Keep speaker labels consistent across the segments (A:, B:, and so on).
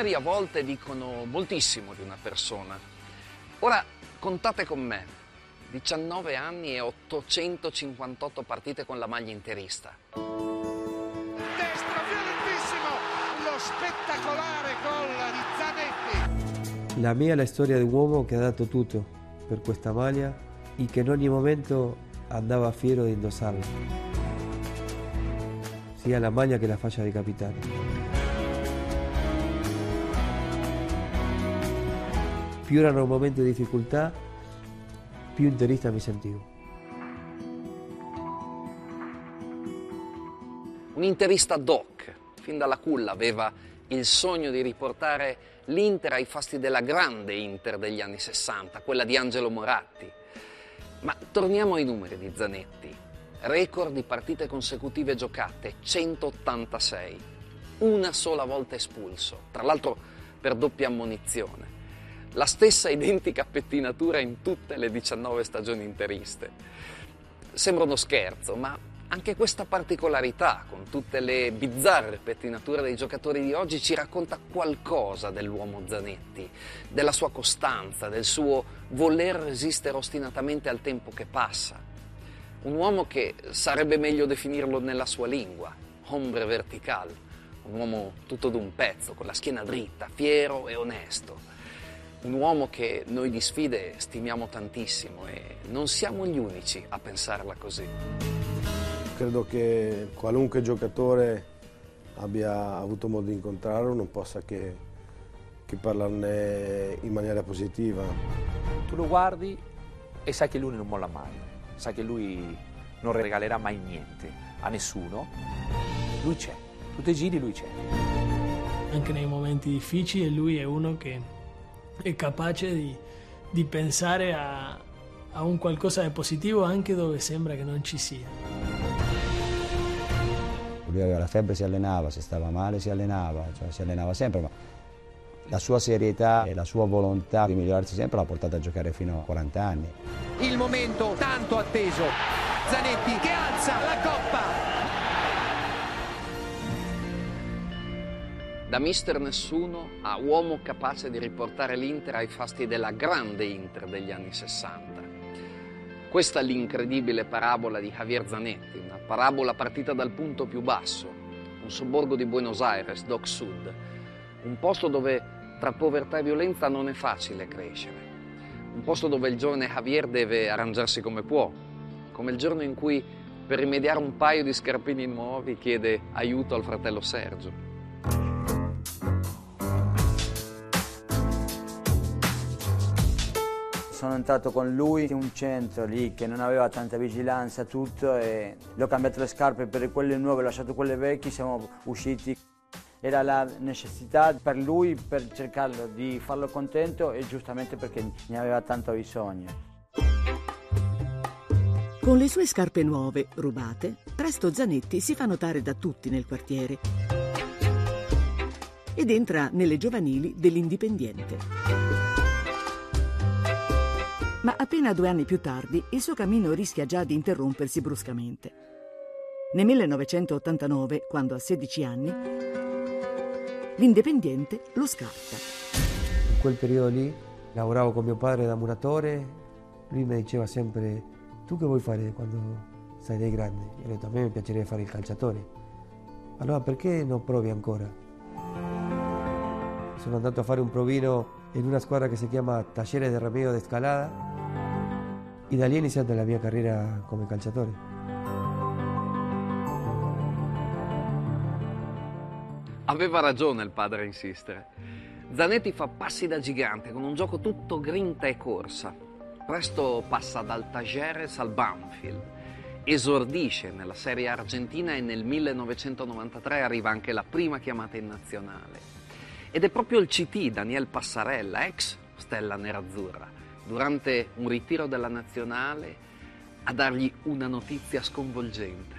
A: numeri a volte dicono moltissimo di una persona. Ora contate con me, 19 anni e 858 partite con la maglia interista.
B: Destro violentissimo, lo spettacolare gol di Zanetti.
C: La mia è la storia di un uomo che ha dato tutto per questa maglia e che in ogni momento andava fiero di indossarla. Sia la maglia che la fascia di capitano. Più erano momenti di difficoltà, più interista mi sentivo.
A: Un interista doc, fin dalla culla aveva il sogno di riportare l'Inter ai fasti della grande Inter degli anni 60, quella di Angelo Moratti. Ma torniamo ai numeri di Zanetti. Record di partite consecutive giocate, 186. Una sola volta espulso, tra l'altro per doppia ammonizione. La stessa identica pettinatura in tutte le 19 stagioni interiste. Sembra uno scherzo, ma anche questa particolarità, con tutte le bizzarre pettinature dei giocatori di oggi, ci racconta qualcosa dell'uomo Zanetti, della sua costanza, del suo voler resistere ostinatamente al tempo che passa. Un uomo che sarebbe meglio definirlo nella sua lingua, hombre vertical, un uomo tutto d'un pezzo, con la schiena dritta, fiero e onesto. Un uomo che noi di sfide stimiamo tantissimo e non siamo gli unici a pensarla così.
D: Credo che qualunque giocatore abbia avuto modo di incontrarlo non possa che, che parlarne in maniera positiva.
E: Tu lo guardi e sai che lui non molla mai, sai che lui non regalerà mai niente a nessuno. Lui c'è, tu te giri, lui c'è.
F: Anche nei momenti difficili lui è uno che è capace di, di pensare a, a un qualcosa di positivo anche dove sembra che non ci sia.
G: Lui aveva la febbre, si allenava, se stava male si allenava, cioè si allenava sempre, ma la sua serietà e la sua volontà di migliorarsi sempre l'ha portato a giocare fino a 40 anni.
B: Il momento tanto atteso. Zanetti che alza la coppa.
A: Da mister nessuno a uomo capace di riportare l'Inter ai fasti della grande Inter degli anni 60. Questa è l'incredibile parabola di Javier Zanetti, una parabola partita dal punto più basso, un sobborgo di Buenos Aires, Doc Sud, un posto dove tra povertà e violenza non è facile crescere, un posto dove il giovane Javier deve arrangiarsi come può, come il giorno in cui per rimediare un paio di scarpini nuovi chiede aiuto al fratello Sergio.
H: Sono entrato con lui in un centro lì che non aveva tanta vigilanza, tutto, e gli ho cambiato le scarpe per quelle nuove, ho lasciato quelle vecchie, siamo usciti. Era la necessità per lui per cercarlo di farlo contento e giustamente perché ne aveva tanto bisogno.
I: Con le sue scarpe nuove, rubate, presto Zanetti si fa notare da tutti nel quartiere ed entra nelle giovanili dell'Indipendiente. Ma appena due anni più tardi il suo cammino rischia già di interrompersi bruscamente. Nel 1989, quando ha 16 anni, l'Independiente lo scarta.
C: In quel periodo lì lavoravo con mio padre da muratore, lui mi diceva sempre tu che vuoi fare quando sarai grande? Io ho detto a me mi piacerebbe fare il calciatore. Allora perché non provi ancora? Sono andato a fare un provino in una squadra che si chiama Talleres de Remedio de Escalada e da lì è iniziata la mia carriera come calciatore.
A: Aveva ragione il padre a insistere. Zanetti fa passi da gigante con un gioco tutto grinta e corsa. Presto passa dal Tageres al Banfield esordisce nella Serie Argentina e nel 1993 arriva anche la prima chiamata in nazionale. Ed è proprio il CT Daniel Passarella, ex stella nerazzurra, durante un ritiro della nazionale a dargli una notizia sconvolgente.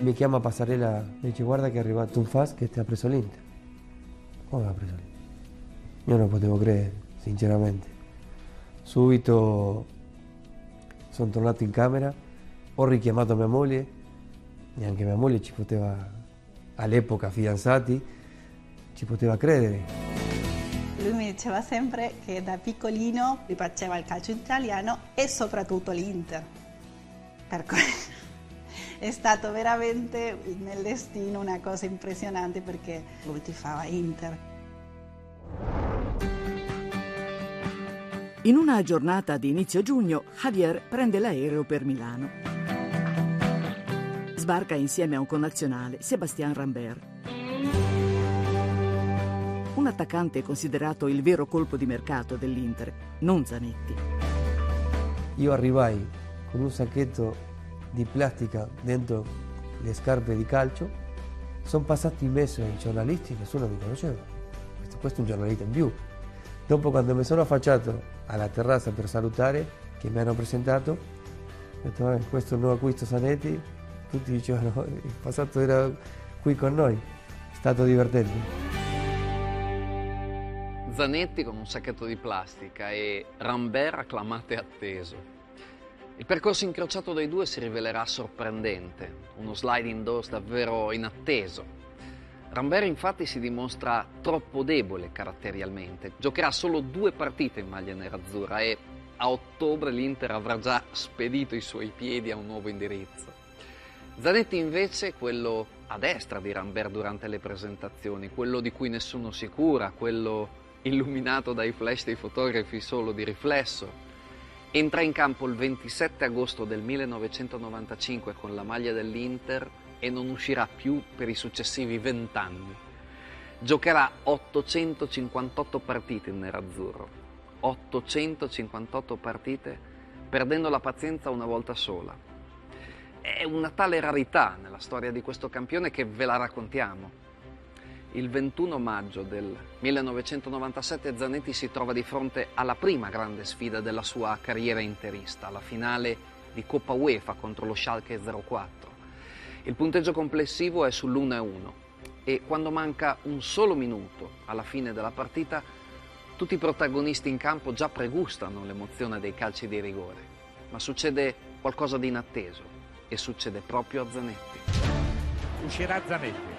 C: Mi chiama Passarella e dice guarda che è arrivato un fast che ti ha preso l'Inter. Come ha preso l'Inter? Io non potevo credere, sinceramente. Subito sono tornato in camera, ho richiamato mia moglie, neanche mia moglie ci poteva, all'epoca fidanzati, ci poteva credere.
J: Lui mi diceva sempre che da piccolino gli piaceva il calcio italiano e soprattutto l'Inter. Per cui è stato veramente nel destino una cosa impressionante perché lui tifava Inter.
I: In una giornata di inizio giugno, Javier prende l'aereo per Milano. Sbarca insieme a un connazionale, Sebastian Rambert. Un attaccante considerato il vero colpo di mercato dell'Inter, non Zanetti.
C: Io arrivai con un sacchetto di plastica dentro le scarpe di calcio, sono passati mezzo ai giornalisti, nessuno mi conosceva. Questo, questo è un giornalista in più. Dopo quando mi sono affacciato alla terrazza per salutare, che mi hanno presentato, ho detto "Vabbè, questo è un nuovo acquisto Zanetti, tutti dicevano il passato era qui con noi, è stato divertente.
A: Zanetti con un sacchetto di plastica e Rambert acclamato e atteso. Il percorso incrociato dai due si rivelerà sorprendente, uno sliding doors davvero inatteso. Rambert infatti si dimostra troppo debole caratterialmente, giocherà solo due partite in maglia nerazzurra e a ottobre l'Inter avrà già spedito i suoi piedi a un nuovo indirizzo. Zanetti invece è quello a destra di Rambert durante le presentazioni, quello di cui nessuno si cura, quello illuminato dai flash dei fotografi solo di riflesso. Entra in campo il 27 agosto del 1995 con la maglia dell'Inter e non uscirà più per i successivi vent'anni. Giocherà 858 partite in nerazzurro, 858 partite perdendo la pazienza una volta sola. È una tale rarità nella storia di questo campione che ve la raccontiamo. Il 21 maggio del 1997 Zanetti si trova di fronte alla prima grande sfida della sua carriera interista, la finale di Coppa UEFA contro lo Schalke 04. Il punteggio complessivo è sull'1-1 e quando manca un solo minuto alla fine della partita, tutti i protagonisti in campo già pregustano l'emozione dei calci di rigore. Ma succede qualcosa di inatteso e succede proprio a Zanetti.
K: Uscirà Zanetti.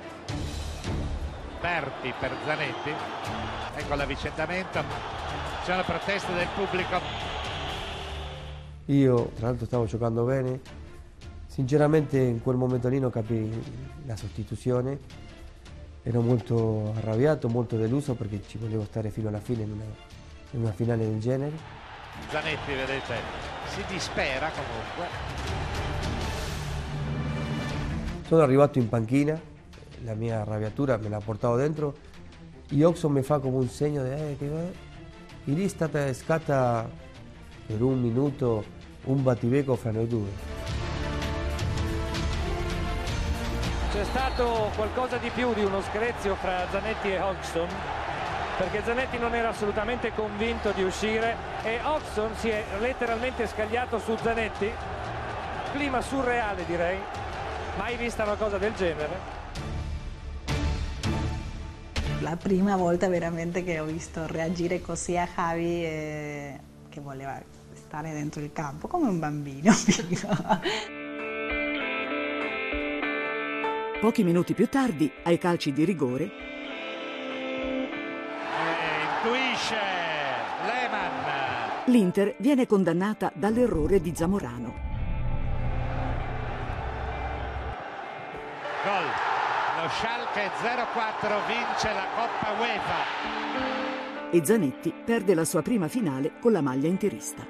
K: Berti per Zanetti. Ecco l'avvicendamento. C'è la protesta del pubblico.
C: Io tra l'altro stavo giocando bene, sinceramente in quel momento lì non capii la sostituzione, ero molto arrabbiato, molto deluso perché ci volevo stare fino alla fine in una, in una finale del genere.
K: Zanetti, vedete, si dispera comunque.
C: Sono arrivato in panchina, la mia arrabbiatura me la portavo dentro e Oxon mi fa come un segno di eh, che. E lì è stata, scatta per un minuto un battibeco fra noi due.
L: C'è stato qualcosa di più di uno screzio fra Zanetti e Hodgson perché Zanetti non era assolutamente convinto di uscire e Hodgson si è letteralmente scagliato su Zanetti clima surreale direi mai vista una cosa del genere
J: La prima volta veramente che ho visto reagire così a Javi eh, che voleva stare dentro il campo come un bambino
I: Pochi minuti più tardi, ai calci di rigore,
K: Intuisce Lehmann.
I: l'Inter viene condannata dall'errore di Zamorano.
K: Schalke 04 vince la Coppa UEFA.
I: e Zanetti perde la sua prima finale con la maglia interista.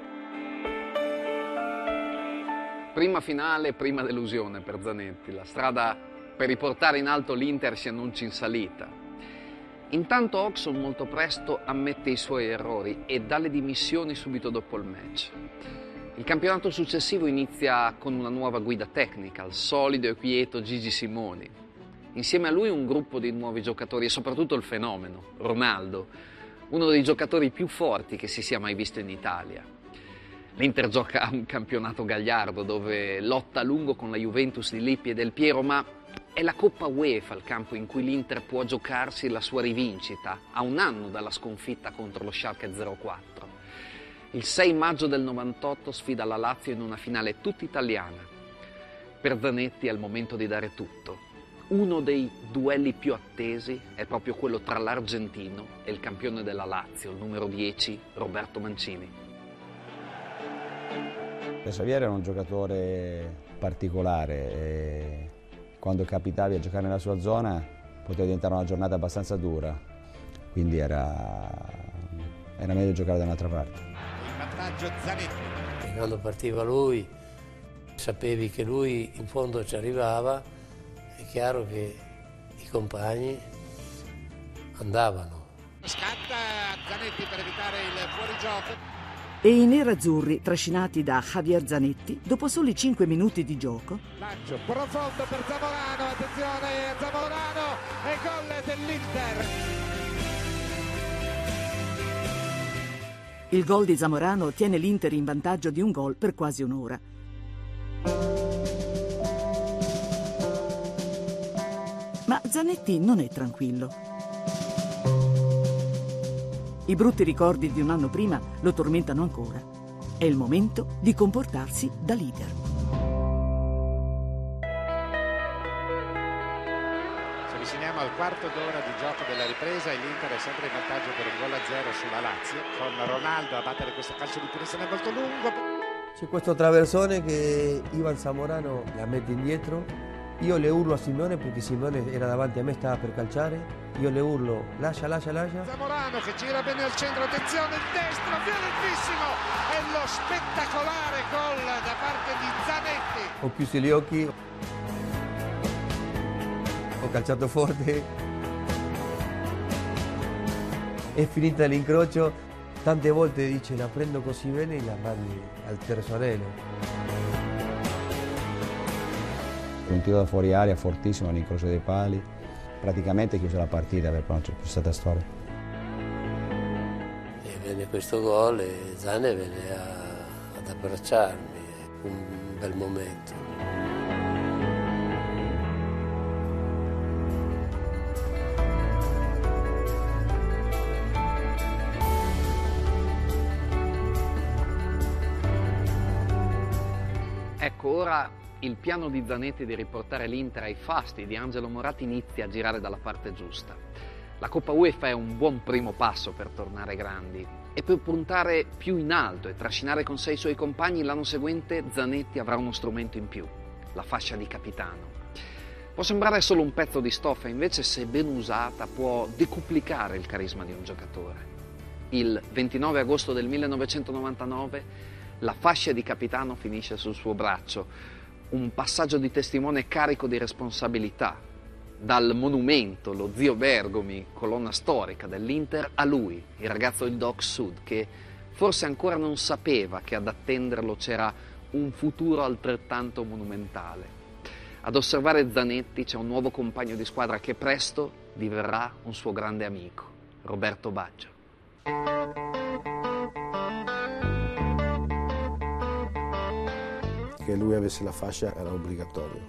A: Prima finale, prima delusione per Zanetti. La strada per riportare in alto l'Inter si annuncia in salita. Intanto Oxon molto presto ammette i suoi errori e dà le dimissioni subito dopo il match. Il campionato successivo inizia con una nuova guida tecnica, il solido e quieto Gigi Simoni. Insieme a lui un gruppo di nuovi giocatori e soprattutto il fenomeno, Ronaldo, uno dei giocatori più forti che si sia mai visto in Italia. L'Inter gioca un campionato gagliardo dove lotta a lungo con la Juventus di Lippi e del Piero, ma è la Coppa UEFA il campo in cui l'Inter può giocarsi la sua rivincita a un anno dalla sconfitta contro lo Schalke 04. Il 6 maggio del 98 sfida la Lazio in una finale tutta italiana. Per Zanetti è il momento di dare tutto. Uno dei duelli più attesi è proprio quello tra l'argentino e il campione della Lazio, il numero 10, Roberto Mancini.
G: Xavier era un giocatore particolare e quando capitavi a giocare nella sua zona poteva diventare una giornata abbastanza dura, quindi era, era meglio giocare da un'altra parte.
K: Il vantaggio Zanetti.
M: E quando partiva lui sapevi che lui in fondo ci arrivava, chiaro che i compagni andavano.
K: Scatta Zanetti per evitare il fuorigioco.
I: E i nerazzurri, trascinati da Javier Zanetti, dopo soli 5 minuti di gioco,
K: Lancio profondo per Zamorano, attenzione Zamorano e gol dell'Inter.
I: il gol di Zamorano tiene l'Inter in vantaggio di un gol per quasi un'ora. Zanetti non è tranquillo. I brutti ricordi di un anno prima lo tormentano ancora. È il momento di comportarsi da leader.
K: Ci avviciniamo al quarto d'ora di gioco della ripresa e l'Inter è sempre in vantaggio per un gol a zero sulla Lazio con Ronaldo a battere questo calcio di punizione molto lungo.
C: C'è questo traversone che Ivan Zamorano la mette indietro. Io le urlo a Simone perché Simone era davanti a me, stava per calciare. Io le urlo, lascia, lascia, lascia.
K: Zamorano che gira bene al centro, attenzione il destro, violentissimo e lo spettacolare gol da parte di Zanetti.
C: Ho chiuso gli occhi, ho calciato forte. È finita l'incrocio, tante volte dice la prendo così bene e la mandi al terzo anello.
G: Un tiro da fuori aria fortissimo all'incrocio dei pali, praticamente chiuse la partita perché non c'è più storia.
M: E venne questo gol e Zane venne a- ad abbracciarmi, un bel momento.
A: Il piano di Zanetti di riportare l'Inter ai fasti di Angelo Moratti inizia a girare dalla parte giusta. La Coppa UEFA è un buon primo passo per tornare grandi e per puntare più in alto e trascinare con sé i suoi compagni l'anno seguente Zanetti avrà uno strumento in più, la fascia di capitano. Può sembrare solo un pezzo di stoffa, invece se ben usata può decuplicare il carisma di un giocatore. Il 29 agosto del 1999 la fascia di capitano finisce sul suo braccio, un passaggio di testimone carico di responsabilità. Dal monumento, lo zio Bergomi, colonna storica dell'Inter, a lui, il ragazzo del Doc Sud, che forse ancora non sapeva che ad attenderlo c'era un futuro altrettanto monumentale. Ad osservare Zanetti c'è un nuovo compagno di squadra che presto diverrà un suo grande amico, Roberto Baggio.
D: Che lui avesse la fascia era obbligatorio.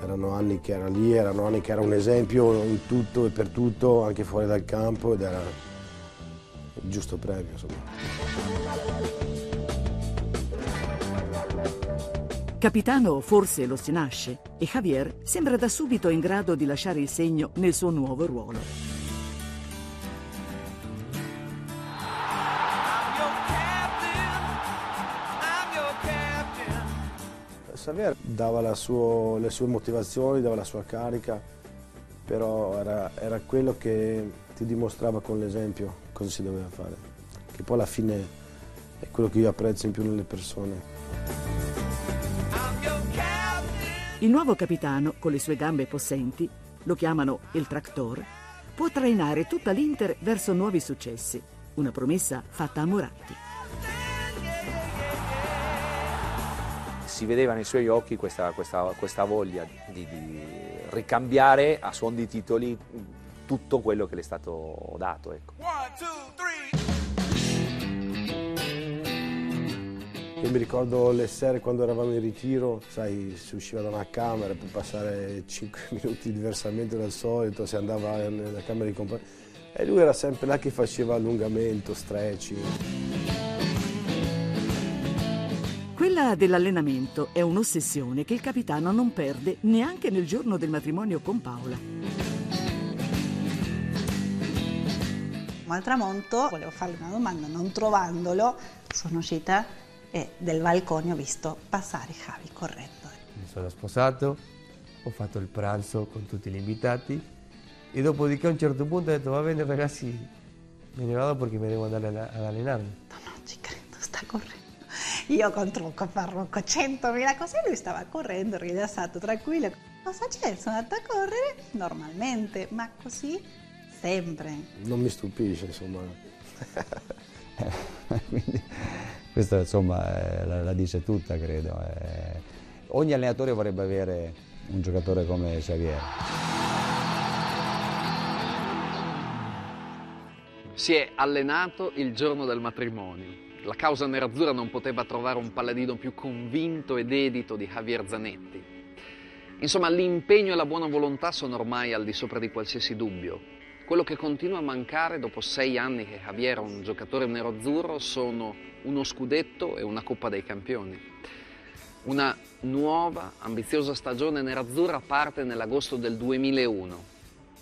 D: Erano anni che era lì, erano anni che era un esempio in tutto e per tutto, anche fuori dal campo ed era il giusto premio. Insomma.
I: Capitano forse lo si nasce e Javier sembra da subito in grado di lasciare il segno nel suo nuovo ruolo.
D: Xavier dava suo- le sue motivazioni, dava la sua carica, però era, era quello che ti dimostrava con l'esempio cosa si doveva fare, che poi alla fine è quello che io apprezzo in più nelle persone.
I: Il nuovo capitano, con le sue gambe possenti, lo chiamano il tractor, può trainare tutta l'Inter verso nuovi successi, una promessa fatta a Moratti.
E: Si vedeva nei suoi occhi questa, questa, questa voglia di, di, ricambiare a suon di titoli tutto quello che le è stato dato. Ecco.
D: Io mi ricordo le sere quando eravamo in ritiro, sai, si usciva da una camera per passare 5 minuti diversamente dal solito, si andava nella camera di compagnia e lui era sempre là che faceva allungamento, stretching.
I: Quella dell'allenamento è un'ossessione che il capitano non perde neanche nel giorno del matrimonio con Paola.
J: Ma al tramonto volevo farle una domanda, non trovandolo, sono uscita e del balcone ho visto passare Javi correndo.
C: Mi sono sposato, ho fatto il pranzo con tutti gli invitati e dopodiché a un certo punto ho detto va bene ragazzi, me ne vado perché me devo andare ad allenarmi.
J: No, non ci credo, sta correndo. Io con trucco, parrucco, 100.000 cose, lui stava correndo, rilassato, tranquillo. Cosa c'è? Sono andata a correre normalmente, ma così sempre.
D: Non mi stupisce, insomma.
G: Quindi, questo insomma la, la, dice tutta, credo. Eh, ogni allenatore vorrebbe avere un giocatore come Xavier.
A: Si è allenato il giorno del matrimonio. La causa nerazzurra non poteva trovare un paladino più convinto e dedito di Javier Zanetti. Insomma, l'impegno e la buona volontà sono ormai al di sopra di qualsiasi dubbio. Quello che continua a mancare dopo sei anni che Javier è un giocatore nero-azzurro sono uno scudetto e una Coppa dei Campioni. Una nuova, ambiziosa stagione nerazzurra parte nell'agosto del 2001.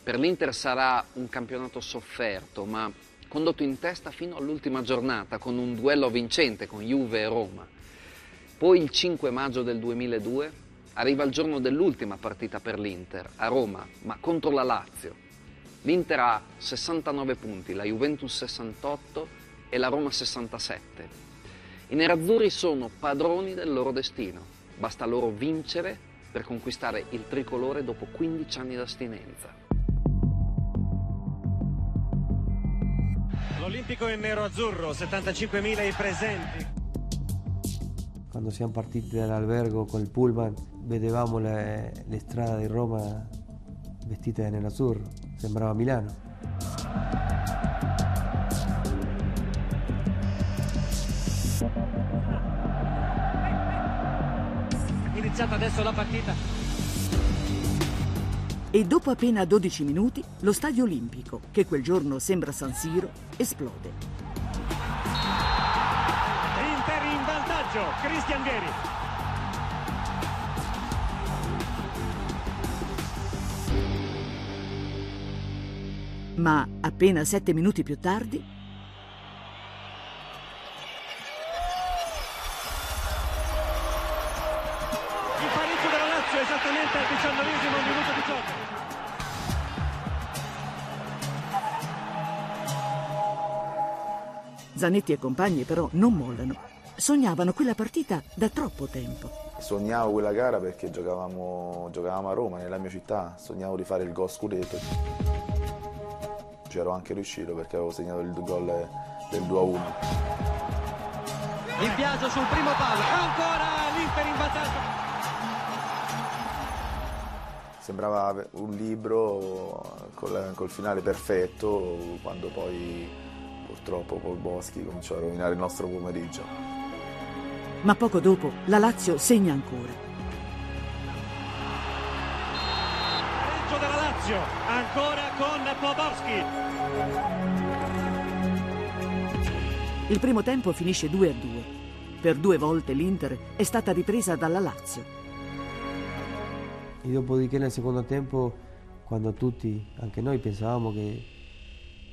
A: Per l'Inter sarà un campionato sofferto, ma condotto in testa fino all'ultima giornata con un duello vincente con Juve e Roma. Poi il 5 maggio del 2002 arriva il giorno dell'ultima partita per l'Inter, a Roma, ma contro la Lazio. L'Inter ha 69 punti, la Juventus 68 e la Roma 67. I nerazzurri sono padroni del loro destino, basta loro vincere per conquistare il tricolore dopo 15 anni d'astinenza.
L: L'Olimpico in nero-azzurro, 75.000 i presenti.
C: Quando siamo partiti dall'albergo col pullman vedevamo le, le strade di Roma vestite di nerazzurro sembrava Milano.
L: Iniziata adesso la partita.
I: E dopo appena 12 minuti, lo stadio olimpico, che quel giorno sembra San Siro, esplode.
L: Inter in vantaggio, Cristian Gheri.
I: Ma appena sette minuti più tardi... Zanetti e compagni però non mollano. Sognavano quella partita da troppo tempo.
N: Sognavo quella gara perché giocavamo, giocavamo a Roma, nella mia città. Sognavo di fare il gol scudetto. C'ero anche riuscito perché avevo segnato il gol del 2-1.
L: Il viaggio sul primo palo, ancora l'Inter in vantaggio.
N: Sembrava un libro col, col finale perfetto quando poi purtroppo Paul Boschi cominciò a rovinare il nostro pomeriggio.
I: Ma poco dopo la Lazio segna ancora.
L: Lazio, ancora con Pobowski.
I: Il primo tempo finisce 2 a 2. Per due volte l'Inter è stata ripresa dalla Lazio.
C: E dopodiché nel secondo tempo, quando tutti, anche noi, pensavamo che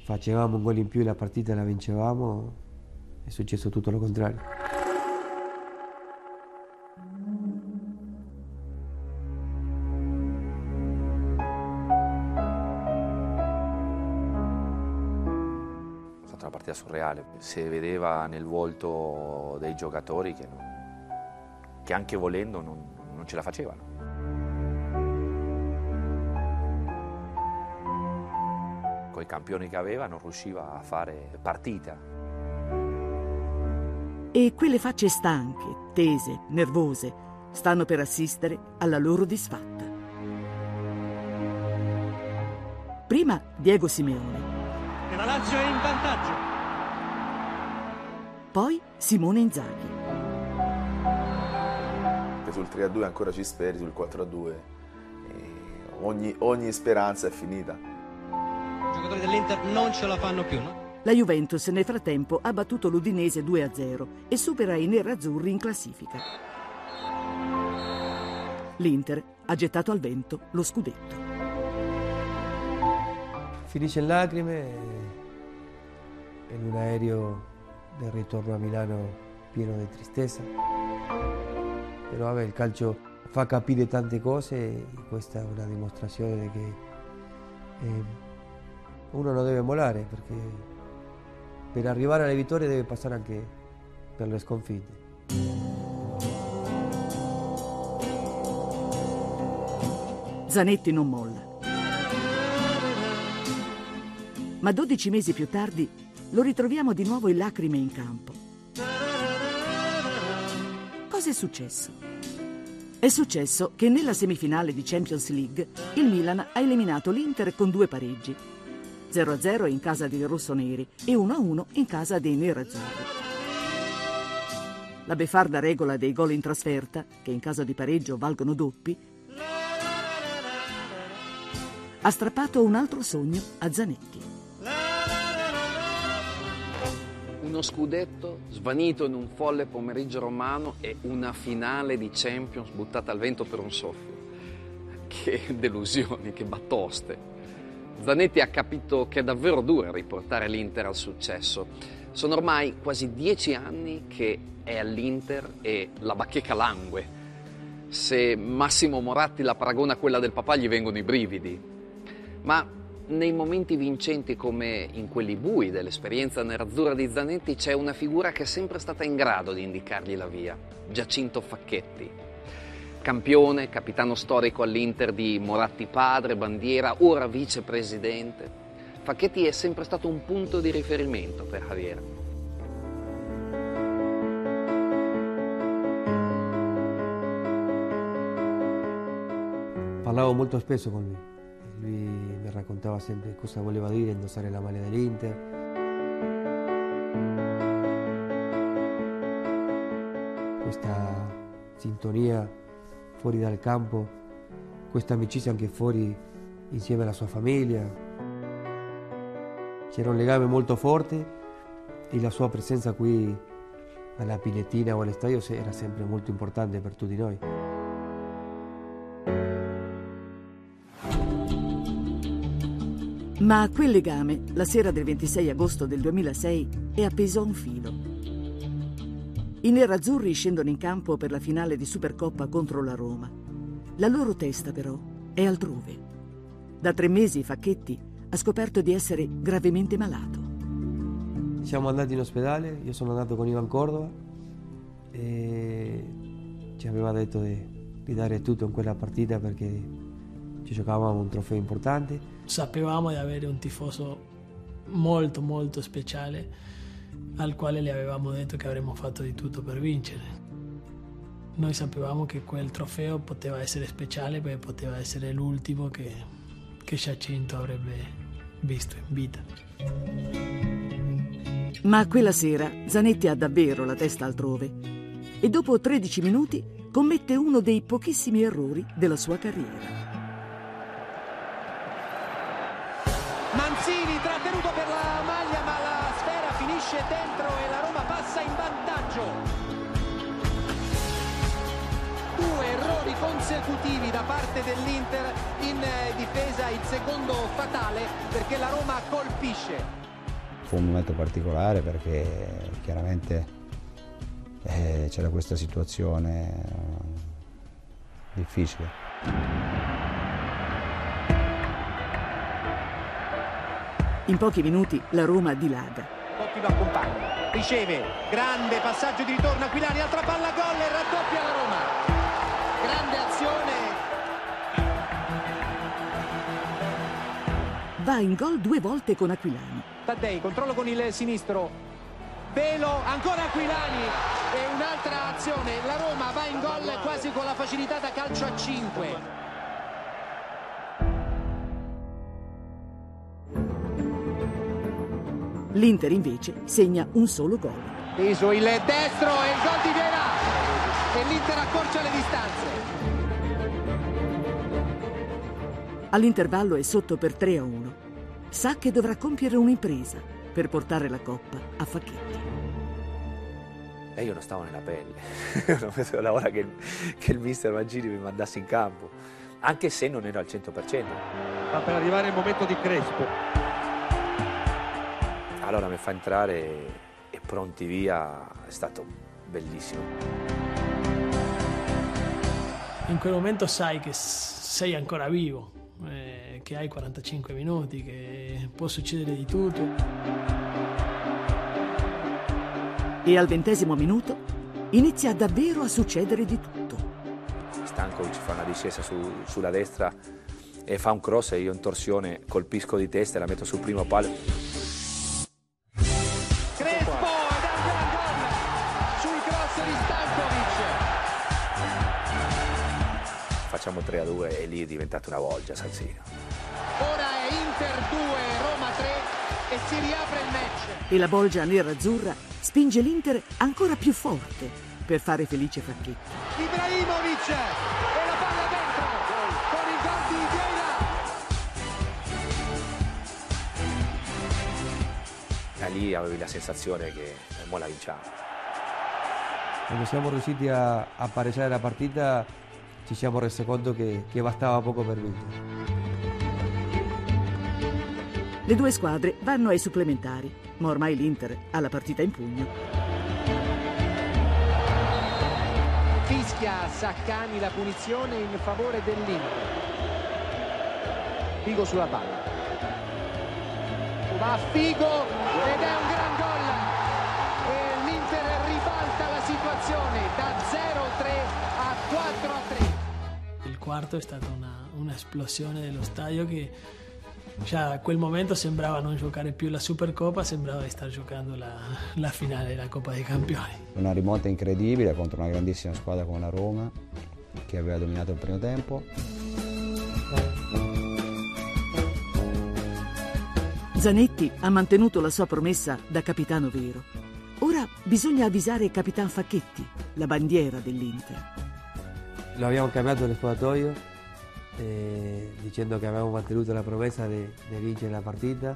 C: facevamo un gol in più e la partita la vincevamo, è successo tutto lo contrario.
E: surreale. Si vedeva nel volto dei giocatori che, non, che anche volendo non, non ce la facevano. I campioni che aveva non riusciva a fare partita.
I: E quelle facce stanche, tese, nervose, stanno per assistere alla loro disfatta. Prima Diego Simeone.
B: E la Lazio è in vantaggio.
I: Poi Simone Inzaghi.
N: Che sul 3-2 ancora ci speri, sul 4-2 ogni, ogni speranza è finita.
B: Giocatori dell'Inter non ce la fanno più, no?
I: La Juventus nel frattempo ha battuto l'Udinese 2-0 e supera i nerazzurri in classifica. L'Inter ha gettato al vento lo scudetto.
C: Finisce in lacrime in un aereo del ritorno a Milano pieno di tristezza. Però vabbè, il calcio fa capire tante cose e questa è una dimostrazione che eh, uno non deve mollare perché per arrivare alle vittorie deve passare anche per le sconfitte.
I: Zanetti non molla. Ma 12 mesi più tardi lo ritroviamo di nuovo in lacrime in campo. Cosa è successo? È successo che nella semifinale di Champions League il Milan ha eliminato l'Inter con due pareggi. 0-0 in casa dei rossoneri e 1-1 in casa dei nerazzurri. La beffarda regola dei gol in trasferta, che in caso di pareggio valgono doppi, ha strappato un altro sogno a Zanetti.
A: Uno scudetto svanito in un folle pomeriggio romano e una finale di Champions buttata al vento per un soffio. Che delusioni, che batoste. Zanetti ha capito che è davvero dura riportare l'Inter al successo. Sono ormai quasi dieci anni che è all'Inter e la bacheca langue. Se Massimo Moratti la paragona a quella del papà gli vengono i brividi. Ma nei momenti vincenti come in quelli bui dell'esperienza nerazzurra di Zanetti c'è una figura che è sempre stata in grado di indicargli la via, Giacinto Facchetti. Campione, capitano storico all'Inter di Moratti padre, bandiera, ora vicepresidente. Facchetti è sempre stato un punto di riferimento per Javier.
C: Parlavo molto spesso con lui. Lui mi raccontava sempre cosa voleva dire indossare la maglia dell'Inter. Questa sintonia fuori dal campo, questa amicizia anche fuori insieme alla sua famiglia. C'era un legame molto forte e la sua presenza qui alla Pinettina o allo stadio era sempre molto importante per tutti noi.
I: Ma quel legame, la sera del 26 agosto del 2006, è appeso a un filo. I nerazzurri scendono in campo per la finale di Supercoppa contro la Roma. La loro testa, però, è altrove. Da tre mesi Facchetti ha scoperto di essere gravemente malato.
C: Siamo andati in ospedale, io sono andato con Ivan Cordova e ci aveva detto di, di dare tutto in quella partita perché ci giocavamo un trofeo importante.
F: Sapevamo di avere un tifoso molto molto speciale al quale le avevamo detto che avremmo fatto di tutto per vincere. Noi sapevamo che quel trofeo poteva essere speciale perché poteva essere l'ultimo che, che Giacinto avrebbe visto in vita.
I: Ma quella sera Zanetti ha davvero la testa altrove e dopo 13 minuti commette uno dei pochissimi errori della sua carriera.
B: Manzini trattenuto per la finisce dentro e la Roma passa in vantaggio. Due errori consecutivi da parte dell'Inter in difesa, il secondo fatale perché la Roma colpisce.
G: Fu un momento particolare perché chiaramente eh, c'era questa situazione difficile.
I: In pochi minuti la Roma dilaga.
B: Totti lo accompagna, riceve, grande passaggio di ritorno Aquilani, altra palla gol e raddoppia la Roma. Grande azione.
I: Va in gol due volte con Aquilani.
B: Taddei, controllo con il sinistro. velo, ancora Aquilani e un'altra azione. La Roma va in gol quasi con la facilità da calcio a 5.
I: L'Inter invece segna un solo gol.
B: Teso il destro e il gol di Viera e l'Inter accorcia le distanze.
I: All'intervallo è sotto per 3 a 1. Sa che dovrà compiere un'impresa per portare la coppa a Facchetti.
E: E io non stavo nella pelle, non vedevo l'ora che, che il mister Mancini mi mandasse in campo, anche se non ero al 100%.
L: Ma per arrivare il momento di Crespo.
E: Allora mi fa entrare e pronti via, è stato bellissimo.
F: In quel momento sai che sei ancora vivo, eh, che hai 45 minuti, che può succedere di tutto.
I: E al ventesimo minuto inizia davvero a succedere di tutto.
E: Stankovic fa una discesa su- sulla destra e fa un cross e io in torsione colpisco di testa e la metto sul primo palo. Facciamo 3 a 2 e lì è diventata una volgia Salzino.
B: Ora è Inter 2, Roma 3 e si riapre il match.
I: E la bolgia nera-azzurra spinge l'Inter ancora più forte per fare felice Facchetti.
B: Ibrahimovic e la palla dentro con il gol di Vieira.
E: Lì avevi la sensazione che mo la vinciamo.
C: Quando siamo riusciti a, a pareggiare la partita ci siamo resi conto che, che bastava poco per vincere.
I: Le due squadre vanno ai supplementari, ma ormai l'Inter ha la partita in pugno.
B: Fischia Saccani la punizione in favore dell'Inter. Figo sulla palla. Va Figo ed è un gran gol. E l'Inter ribalta la situazione da 0-3 a 4-3.
F: Quarto è stata una, un'esplosione dello stadio che già a quel momento sembrava non giocare più la Supercoppa, sembrava di star giocando la, la finale della Coppa dei Campioni.
G: Una rimonta incredibile contro una grandissima squadra come la Roma che aveva dominato il primo tempo.
I: Zanetti ha mantenuto la sua promessa da capitano vero. Ora bisogna avvisare Capitan Facchetti, la bandiera dell'Inter.
C: Lo abbiamo cambiato nello spogliatoio eh, dicendo che avevamo mantenuto la promessa di vincere la partita,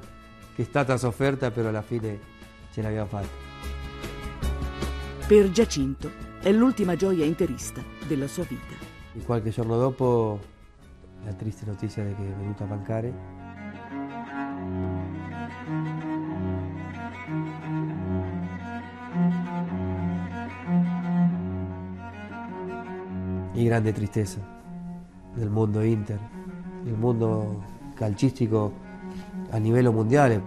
C: che è stata sofferta però alla fine ce l'abbiamo fatta.
I: Per Giacinto è l'ultima gioia interista della sua vita.
C: E qualche giorno dopo la triste notizia di che è venuto a mancare. E grande tristezza del mondo Inter, del mondo calcistico a livello mondiale.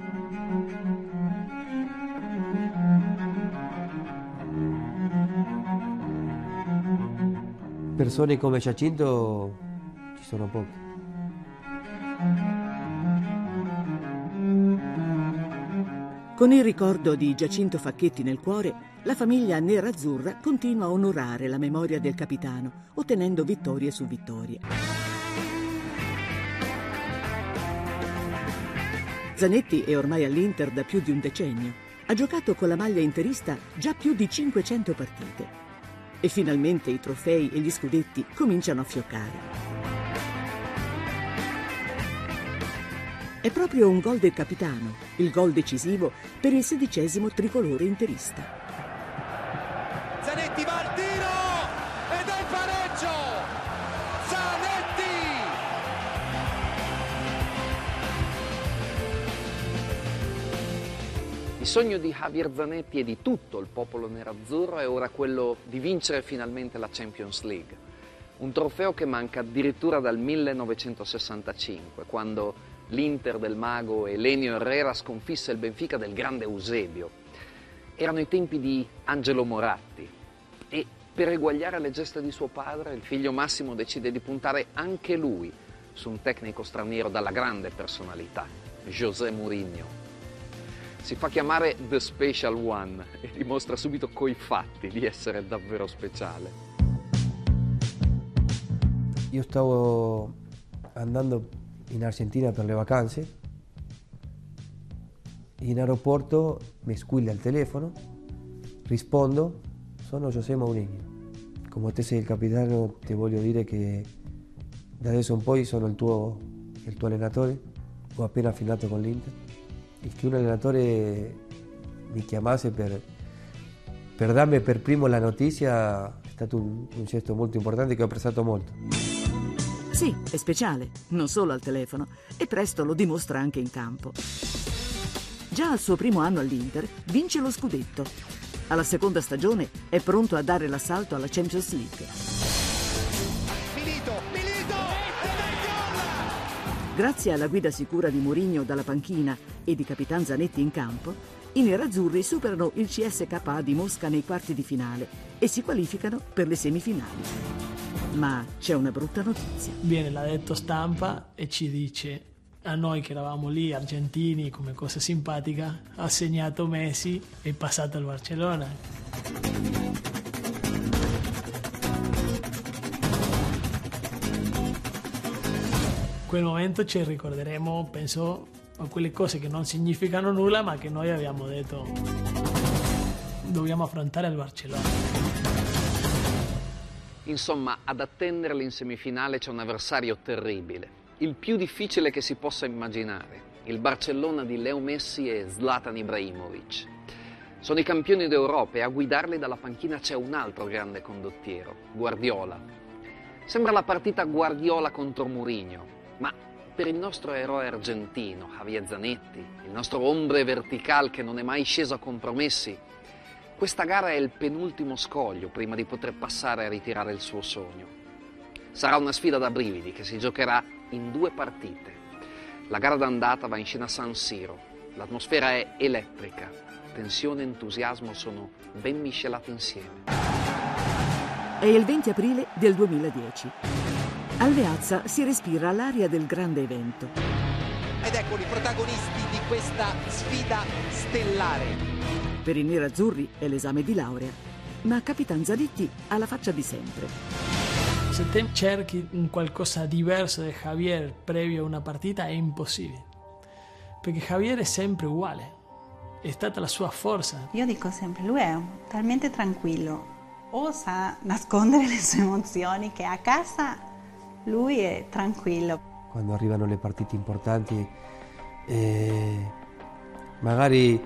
C: Persone come Giacinto ci sono poche.
I: Con il ricordo di Giacinto Facchetti nel cuore, la famiglia nerazzurra continua a onorare la memoria del capitano, ottenendo vittorie su vittorie. Zanetti è ormai all'Inter da più di un decennio. Ha giocato con la maglia interista già più di 500 partite. E finalmente i trofei e gli scudetti cominciano a fioccare. È proprio un gol del capitano, il gol decisivo per il sedicesimo tricolore interista.
B: Zanetti va al tiro ed è il pareggio. Zanetti!
A: Il sogno di Javier Zanetti e di tutto il popolo nerazzurro è ora quello di vincere finalmente la Champions League. Un trofeo che manca addirittura dal 1965, quando l'Inter del mago Elenio Herrera sconfisse il Benfica del grande Eusebio. Erano i tempi di Angelo Moratti e per eguagliare le gesta di suo padre il figlio Massimo decide di puntare anche lui su un tecnico straniero dalla grande personalità, José Mourinho. Si fa chiamare The Special One e dimostra subito coi fatti di essere davvero speciale.
C: Io stavo andando in Argentina per le vacanze. In aeroporto mi squilla il telefono, rispondo, sono José Mourinho. Come te sei il capitano ti voglio dire che da adesso in poi sono il tuo, il tuo allenatore, ho appena affinato con l'Inter. Il che un allenatore mi chiamasse per, per darmi per primo la notizia è stato un, un gesto molto importante che ho apprezzato molto.
I: Sì, è speciale, non solo al telefono, e presto lo dimostra anche in campo. Già al suo primo anno all'Inter vince lo scudetto. Alla seconda stagione è pronto a dare l'assalto alla Champions League.
B: Milito, Milito!
I: Grazie alla guida sicura di Mourinho dalla panchina e di Capitan Zanetti in campo, i nerazzurri superano il CSKA di Mosca nei quarti di finale e si qualificano per le semifinali. Ma c'è una brutta notizia.
F: Viene l'addetto stampa e ci dice a noi che eravamo lì, argentini, come cosa simpatica, ha segnato Messi e è passato al Barcellona. Quel momento ci ricorderemo, penso, a quelle cose che non significano nulla, ma che noi abbiamo detto dobbiamo affrontare il Barcellona.
A: Insomma, ad attenderli in semifinale c'è un avversario terribile, il più difficile che si possa immaginare, il Barcellona di Leo Messi e Zlatan Ibrahimovic. Sono i campioni d'Europa e a guidarli dalla panchina c'è un altro grande condottiero, Guardiola. Sembra la partita Guardiola contro Mourinho, ma per il nostro eroe argentino, Javier Zanetti, il nostro ombre vertical che non è mai sceso a compromessi, questa gara è il penultimo scoglio prima di poter passare a ritirare il suo sogno. Sarà una sfida da brividi che si giocherà in due partite. La gara d'andata va in scena a San Siro. L'atmosfera è elettrica. Tensione e entusiasmo sono ben miscelati insieme.
I: È il 20 aprile del 2010. Al Meazza si respira l'aria del grande evento.
B: Ed eccoli i protagonisti di questa sfida stellare.
I: Per i nerazzurri è l'esame di laurea, ma Capitan Zanetti ha la faccia di sempre.
F: Se te cerchi un qualcosa diverso di Javier previo a una partita è impossibile, perché Javier è sempre uguale, è stata la sua forza.
J: Io dico sempre, lui è talmente tranquillo, osa nascondere le sue emozioni che a casa lui è tranquillo.
C: Quando arrivano le partite importanti, eh, magari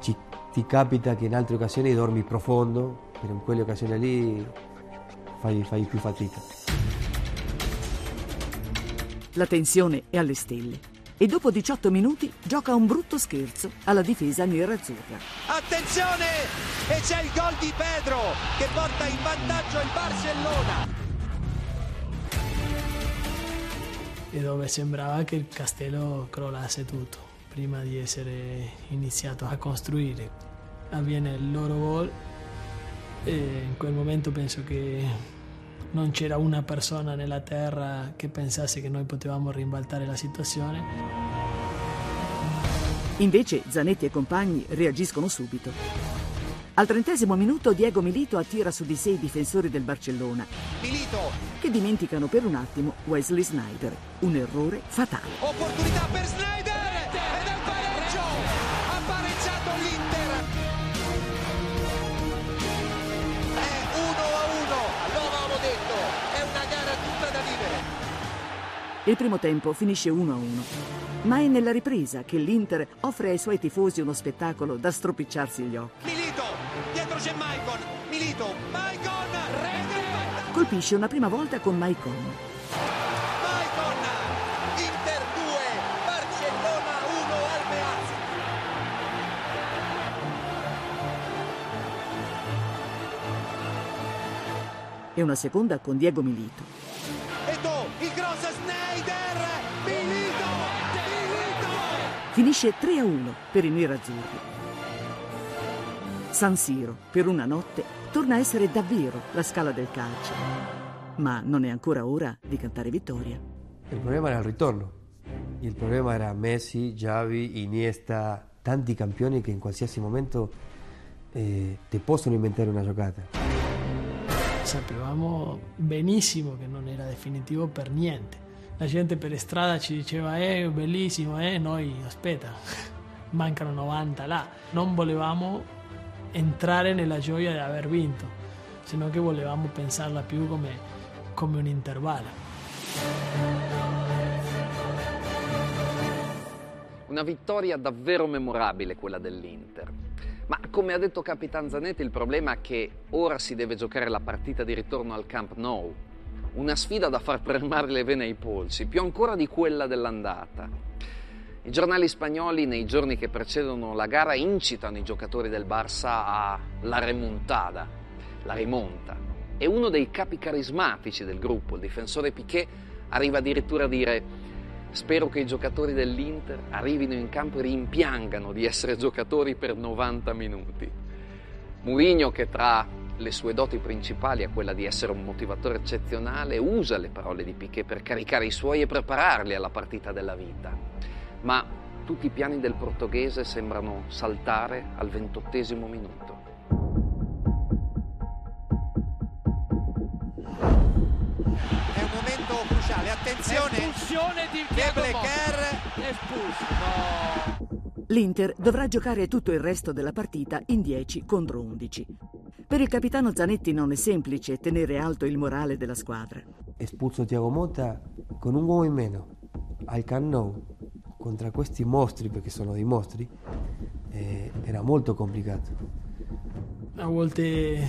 C: ci, ti capita che in altre occasioni dormi profondo, però in quelle occasioni lì fai, fai più fatica.
I: La tensione è alle stelle e dopo 18 minuti gioca un brutto scherzo alla difesa nerazzurra.
B: Attenzione! E c'è il gol di Pedro che porta in vantaggio il Barcellona.
F: E dove sembrava che il castello crollasse tutto prima di essere iniziato a costruire. Avviene il loro gol e in quel momento penso che non c'era una persona nella terra che pensasse che noi potevamo rimbaltare la situazione.
I: Invece Zanetti e compagni reagiscono subito. Al trentesimo minuto Diego Milito attira su di sé i difensori del Barcellona,
B: Milito,
I: che dimenticano per un attimo Wesley Snyder. Un errore fatale.
B: opportunità per Snyder Il
I: primo tempo finisce 1-1, ma è nella ripresa che l'Inter offre ai suoi tifosi uno spettacolo da stropicciarsi gli occhi.
B: Milito, dietro c'è Maicon. Milito, Maicon, rete.
I: Colpisce una prima volta con Maicon,
B: Maicon, Inter 2, Barcellona 1 al Meazza.
I: e una seconda con Diego Milito. Finisce 3-1 per i nerazzurri. San Siro, per una notte, torna a essere davvero la scala del calcio. Ma non è ancora ora di cantare vittoria.
C: Il problema era il ritorno. Il problema era Messi, Xavi, Iniesta, tanti campioni che in qualsiasi momento eh, ti possono inventare una giocata.
F: Sapevamo benissimo che non era definitivo per niente. La gente per strada ci diceva, eh, bellissimo, eh, noi aspetta, mancano 90 là. Non volevamo entrare nella gioia di aver vinto, se no che volevamo pensarla più come, come un intervallo.
A: Una vittoria davvero memorabile quella dell'Inter. Ma come ha detto Capitan Zanetti, il problema è che ora si deve giocare la partita di ritorno al Camp Nou. Una sfida da far premare le vene ai polsi, più ancora di quella dell'andata. I giornali spagnoli nei giorni che precedono la gara incitano i giocatori del Barça alla remontada, la rimonta. E uno dei capi carismatici del gruppo, il difensore Piquet, arriva addirittura a dire Spero che i giocatori dell'Inter arrivino in campo e rimpiangano di essere giocatori per 90 minuti. Mourinho, che tra le sue doti principali ha quella di essere un motivatore eccezionale, usa le parole di Piquet per caricare i suoi e prepararli alla partita della vita. Ma tutti i piani del portoghese sembrano saltare al ventottesimo minuto.
B: È un momento cruciale, attenzione!
L: Espulsione di
B: Gebleker
L: espulso. No.
I: L'Inter dovrà giocare tutto il resto della partita in 10 contro 11. Per il capitano Zanetti non è semplice tenere alto il morale della squadra.
C: Espulso Thiago Motta con un uomo in meno al Camp Nou contro questi mostri, perché sono dei mostri, eh, era molto complicato.
F: A volte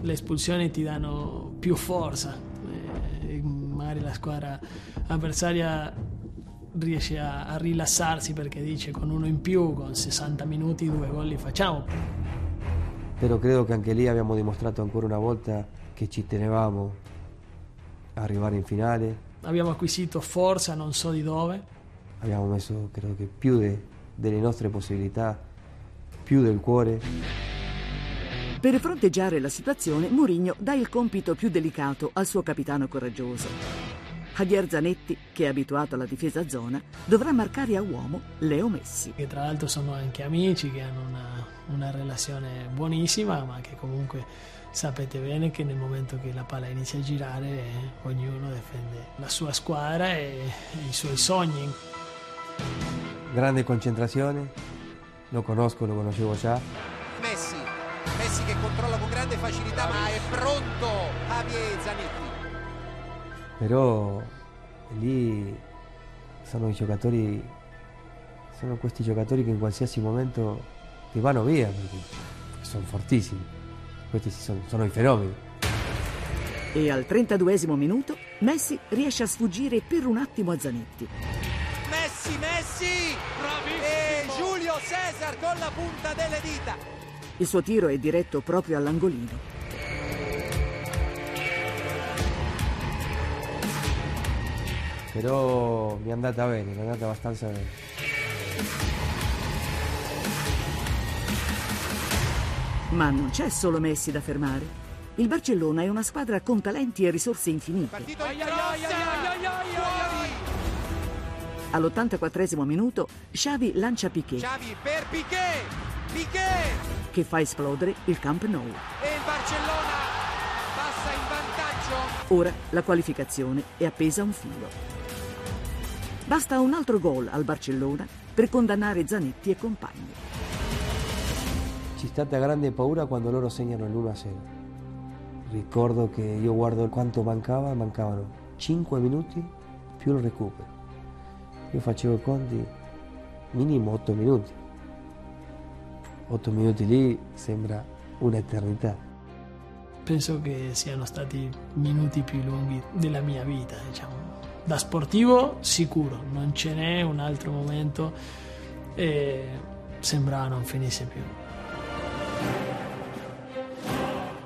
F: le espulsioni ti danno più forza, eh, magari la squadra avversaria riesce a, a, rilassarsi perché dice con uno in più, con 60 minuti, due gol li facciamo.
C: Però credo che anche lì abbiamo dimostrato ancora una volta che ci tenevamo a arrivare in finale.
F: Abbiamo acquisito forza, non so di dove.
C: Abbiamo messo, credo che più de, delle nostre possibilità, più del cuore.
I: Per fronteggiare la situazione, Mourinho dà il compito più delicato al suo capitano coraggioso. Javier Zanetti, che è abituato alla difesa a zona, dovrà marcare a uomo Leo Messi.
F: Che tra l'altro sono anche amici, che hanno una, una relazione buonissima, ma che comunque sapete bene che nel momento che la palla inizia a girare eh, ognuno difende la sua squadra e, e i suoi sogni.
C: Grande concentrazione, lo conosco, lo conoscevo già.
B: Messi, Messi che controlla con grande facilità, ma è pronto Javier Zanetti.
C: Però lì sono i giocatori, sono questi giocatori che in qualsiasi momento ti vanno via perché sono fortissimi. Questi sono, sono i fenomeni.
I: E al 32 minuto Messi riesce a sfuggire per un attimo a Zanetti.
B: Messi, Messi!
L: Bravissimo!
B: E Giulio Cesar con la punta delle dita.
I: Il suo tiro è diretto proprio all'angolino.
C: Però mi è andata bene, mi è andata abbastanza bene.
I: Ma non c'è solo Messi da fermare. Il Barcellona è una squadra con talenti e risorse infinite.
B: Partito in cross, fuori.
I: All'84 minuto Xavi lancia Piquet,
B: Xavi per Piquet, Piquet
I: che fa esplodere il Camp Nou.
B: e il Barcellona passa in vantaggio.
I: Ora la qualificazione è appesa a un filo. Basta un altro gol al Barcellona per condannare Zanetti e compagni.
C: C'è stata grande paura quando loro segnano l'1-0. Ricordo che io guardo quanto mancava, mancavano 5 minuti più il recupero. Io facevo i conti minimo 8 minuti. 8 minuti lì sembra un'eternità.
F: Penso che siano stati i minuti più lunghi della mia vita, diciamo. Da sportivo sicuro, non ce n'è un altro momento e sembrava non finisse più.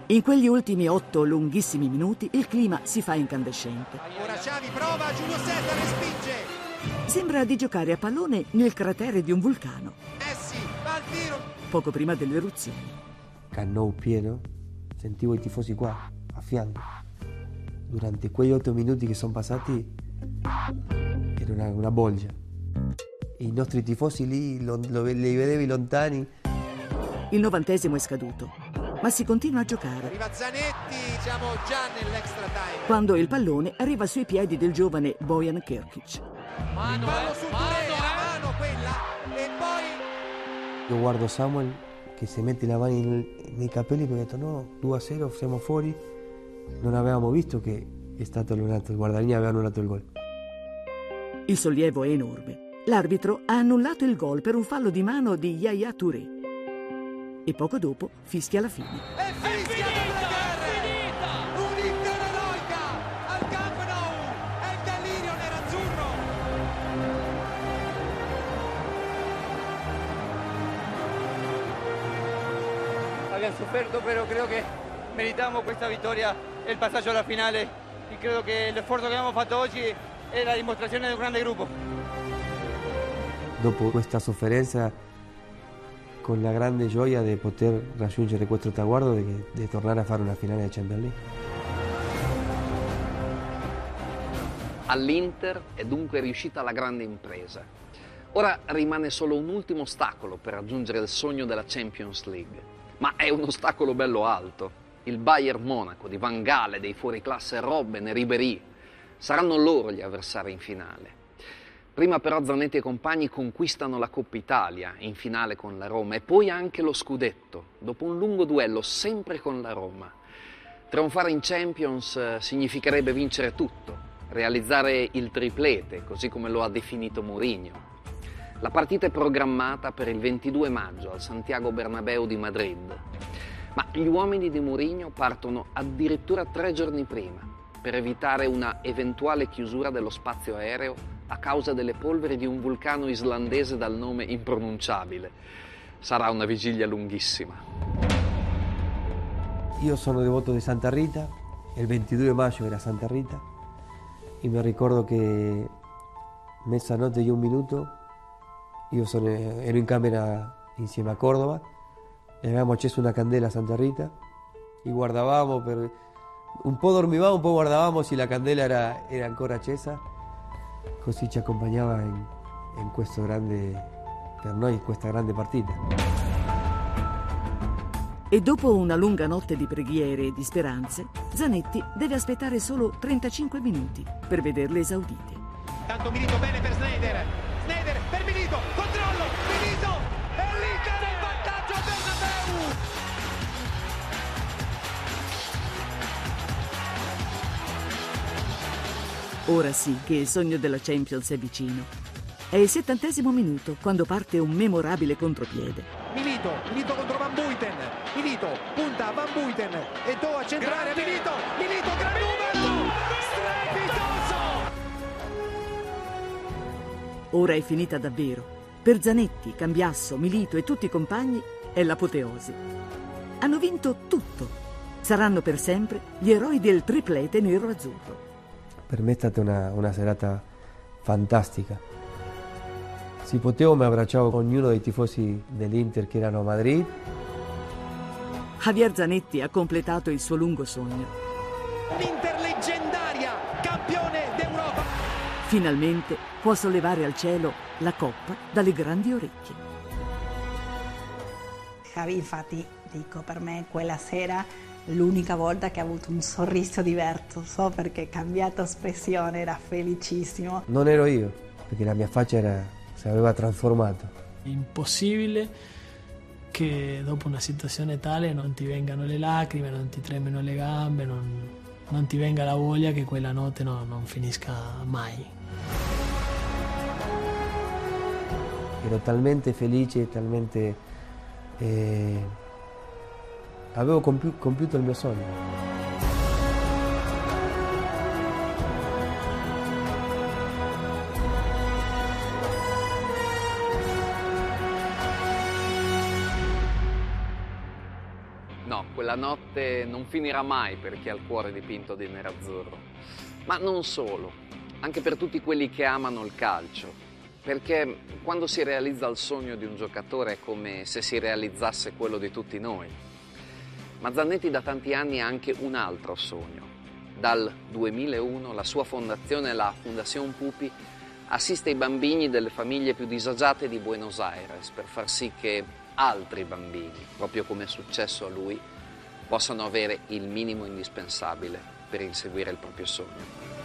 I: In quegli ultimi otto lunghissimi minuti il clima si fa incandescente.
B: Ora Xavi prova, Giulio Cesar respinge.
I: Sembra di giocare a pallone nel cratere di un vulcano,
B: Messi va al tiro.
I: poco prima dell'eruzione.
C: Cannò pieno, sentivo i tifosi qua, a fianco. Durante quei 8 minuti che sono passati era una, una bolgia. i nostri tifosi lì lo, lo, li vedevi lontani.
I: Il novantesimo è scaduto, ma si continua a giocare.
B: Arriva Zanetti, siamo già nell'extra time.
I: Quando il pallone arriva sui piedi del giovane Bojan Kirkic.
B: Mano, mano su Turera, mano quella, e poi...
C: Io guardo Samuel che si mette la mano nei capelli e ho detto no, 2-0, siamo fuori. Non avevamo visto che è stato annullato, il guardarini aveva annullato il gol.
I: Il sollievo è enorme. L'arbitro ha annullato il gol per un fallo di mano di Yaya Touré. E poco dopo fischia la fine.
B: È fischia finita! Un'intera eroica al Camp Nou! È il delirio nerazzurro!
O: Habían sufrido, pero creo que meritamos questa vittoria e il passaggio alla finale. E credo che l'esforzo che abbiamo fatto oggi è la dimostrazione di un grande gruppo.
C: Dopo questa sofferenza, con la grande gioia di poter raggiungere questo traguardo di, di tornare a fare una finale di Champions League.
A: All'Inter è dunque riuscita la grande impresa. Ora rimane solo un ultimo ostacolo per raggiungere il sogno della Champions League, ma è un ostacolo bello alto. Il Bayern Monaco di Van Gaal, dei fuoriclasse Robben e Ribéry saranno loro gli avversari in finale. Prima però Zanetti e compagni conquistano la Coppa Italia in finale con la Roma e poi anche lo scudetto, dopo un lungo duello sempre con la Roma. Trionfare in Champions eh, significherebbe vincere tutto, realizzare il triplete, così come lo ha definito Mourinho. La partita è programmata per il 22 maggio al Santiago Bernabeu di Madrid, ma gli uomini di Mourinho partono addirittura tre giorni prima per evitare una eventuale chiusura dello spazio aereo a causa delle polveri di un vulcano islandese dal nome impronunciabile. Sarà una vigilia lunghissima.
C: Io sono devoto di Santa Rita, il 22 maggio era Santa Rita e mi ricordo che mezzanotte e un minuto io sono, ero in camera insieme a Cordova e avevamo acceso una candela a Santa Rita e guardavamo per... un po' dormivamo, un po' guardavamo se la candela era, era ancora accesa così ci accompagnava in, in questo grande, per noi in questa grande partita.
I: E dopo una lunga notte di preghiere e di speranze, Zanetti deve aspettare solo 35 minuti per vederle esaudite.
B: Tanto Milito bene per Snyder. Snyder per Milito.
I: Ora sì che il sogno della Champions è vicino. È il settantesimo minuto quando parte un memorabile contropiede.
B: Milito. Milito contro Van Buiten. Milito. Punta Van Buiten. E Do a centrare. Milito. Milito. Gran numero. Strepitoso.
I: Ora è finita davvero. Per Zanetti, Cambiasso, Milito e tutti i compagni è l'apoteosi. Hanno vinto tutto. Saranno per sempre gli eroi del triplete nero-azzurro.
C: Per me è stata una, una serata fantastica. Se potevo mi abbracciavo con ognuno dei tifosi dell'Inter che erano a Madrid.
I: Javier Zanetti ha completato il suo lungo sogno.
B: L'Inter leggendaria. Campione d'Europa.
I: Finalmente può sollevare al cielo la coppa dalle grandi orecchie.
J: Javi, infatti, dico per me quella sera l'unica volta che ha avuto un sorriso diverso, perché cambiato espressione, era felicissimo.
C: Non ero io, perché la mia faccia era, si aveva trasformato.
F: Impossibile che dopo una situazione tale non ti vengano le lacrime, non ti tremino le gambe, non, non ti venga la voglia che quella notte no, non finisca mai.
C: Ero talmente felice, talmente... Eh, avevo compi- compiuto il mio sogno.
A: No, quella notte non finirà mai per chi ha il cuore dipinto di nerazzurro. Ma non solo, anche per tutti quelli che amano il calcio. Perché quando si realizza il sogno di un giocatore è come se si realizzasse quello di tutti noi. Ma Zannetti da tanti anni ha anche un altro sogno. Dal 2001 la sua fondazione, la Fondazione Pupi, assiste i bambini delle famiglie più disagiate di Buenos Aires per far sì che altri bambini, proprio come è successo a lui, possano avere il minimo indispensabile per inseguire il proprio sogno.